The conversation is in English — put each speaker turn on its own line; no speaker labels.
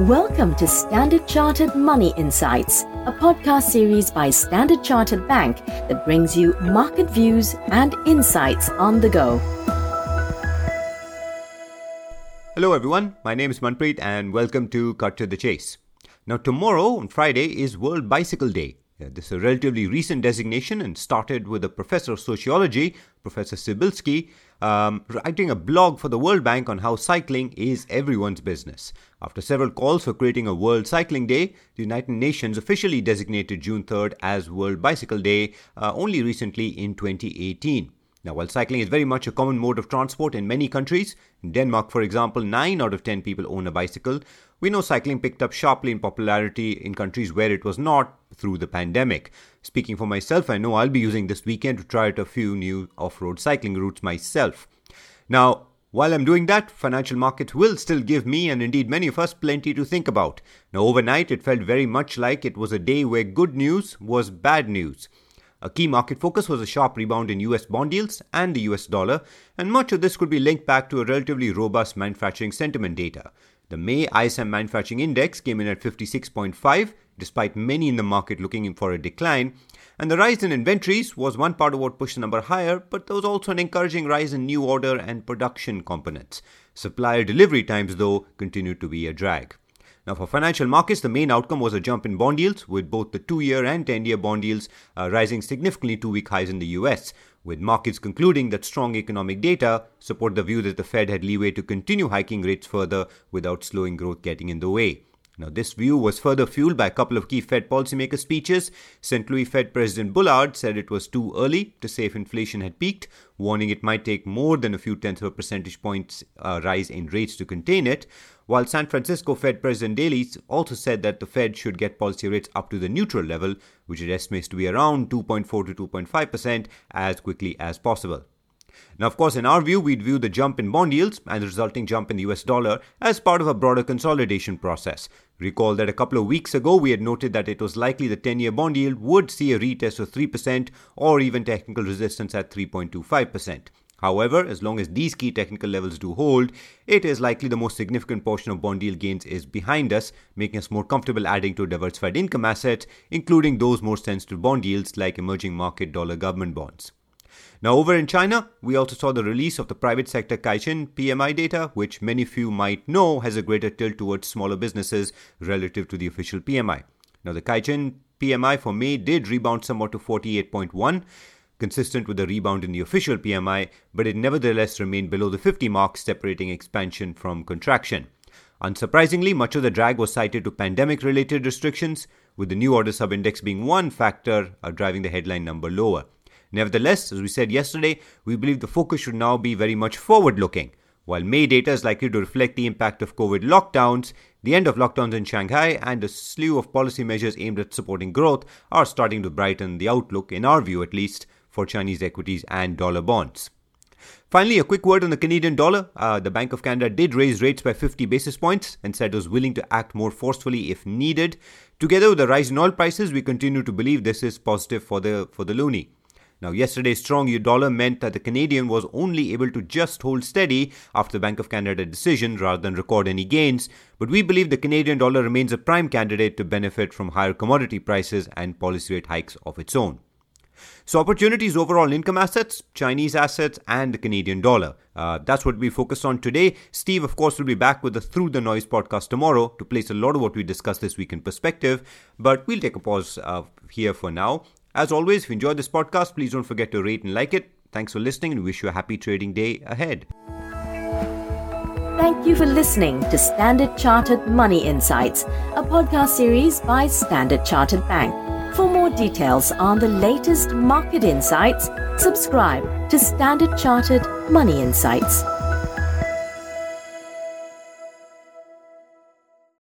Welcome to Standard Chartered Money Insights, a podcast series by Standard Chartered Bank that brings you market views and insights on the go.
Hello, everyone. My name is Manpreet, and welcome to Cut to the Chase. Now, tomorrow on Friday is World Bicycle Day. Uh, this is a relatively recent designation and started with a professor of sociology, Professor Sibilski, um, writing a blog for the World Bank on how cycling is everyone's business. After several calls for creating a World Cycling Day, the United Nations officially designated June 3rd as World Bicycle Day uh, only recently in 2018. Now, while cycling is very much a common mode of transport in many countries, in Denmark, for example, 9 out of 10 people own a bicycle, we know cycling picked up sharply in popularity in countries where it was not through the pandemic. Speaking for myself, I know I'll be using this weekend to try out a few new off road cycling routes myself. Now, while I'm doing that, financial markets will still give me and indeed many of us plenty to think about. Now, overnight, it felt very much like it was a day where good news was bad news. A key market focus was a sharp rebound in US bond yields and the US dollar, and much of this could be linked back to a relatively robust manufacturing sentiment data. The May ISM Manufacturing Index came in at 56.5, despite many in the market looking for a decline. And the rise in inventories was one part of what pushed the number higher, but there was also an encouraging rise in new order and production components. Supplier delivery times, though, continued to be a drag. Now, for financial markets, the main outcome was a jump in bond yields, with both the two year and 10 year bond yields uh, rising significantly to week highs in the US, with markets concluding that strong economic data support the view that the Fed had leeway to continue hiking rates further without slowing growth getting in the way. Now, this view was further fueled by a couple of key Fed policymaker speeches. St. Louis Fed President Bullard said it was too early to say if inflation had peaked, warning it might take more than a few tenths of a percentage points uh, rise in rates to contain it. While San Francisco Fed President Daly also said that the Fed should get policy rates up to the neutral level, which it estimates to be around 2.4 to 2.5% as quickly as possible. Now, of course, in our view, we'd view the jump in bond yields and the resulting jump in the US dollar as part of a broader consolidation process. Recall that a couple of weeks ago we had noted that it was likely the 10 year bond yield would see a retest of 3% or even technical resistance at 3.25%. However, as long as these key technical levels do hold, it is likely the most significant portion of bond yield gains is behind us, making us more comfortable adding to diversified income assets, including those more sensitive bond yields like emerging market dollar government bonds. Now, over in China, we also saw the release of the private sector Caixin PMI data, which many you might know has a greater tilt towards smaller businesses relative to the official PMI. Now, the Caixin PMI for May did rebound somewhat to 48.1, consistent with the rebound in the official PMI, but it nevertheless remained below the 50 mark, separating expansion from contraction. Unsurprisingly, much of the drag was cited to pandemic related restrictions, with the new order subindex being one factor uh, driving the headline number lower. Nevertheless, as we said yesterday, we believe the focus should now be very much forward looking. While May data is likely to reflect the impact of COVID lockdowns, the end of lockdowns in Shanghai and a slew of policy measures aimed at supporting growth are starting to brighten the outlook, in our view at least, for Chinese equities and dollar bonds. Finally, a quick word on the Canadian dollar. Uh, the Bank of Canada did raise rates by 50 basis points and said it was willing to act more forcefully if needed. Together with the rise in oil prices, we continue to believe this is positive for the for the loonie. Now, yesterday's strong dollar meant that the Canadian was only able to just hold steady after the Bank of Canada decision rather than record any gains, but we believe the Canadian dollar remains a prime candidate to benefit from higher commodity prices and policy rate hikes of its own. So, opportunities overall in income assets, Chinese assets, and the Canadian dollar. Uh, that's what we focus on today. Steve, of course, will be back with the Through the Noise podcast tomorrow to place a lot of what we discussed this week in perspective. But we'll take a pause uh, here for now. As always, if you enjoyed this podcast, please don't forget to rate and like it. Thanks for listening and wish you a happy trading day ahead.
Thank you for listening to Standard Chartered Money Insights, a podcast series by Standard Chartered Bank. For more details on the latest market insights, subscribe to Standard Chartered Money Insights.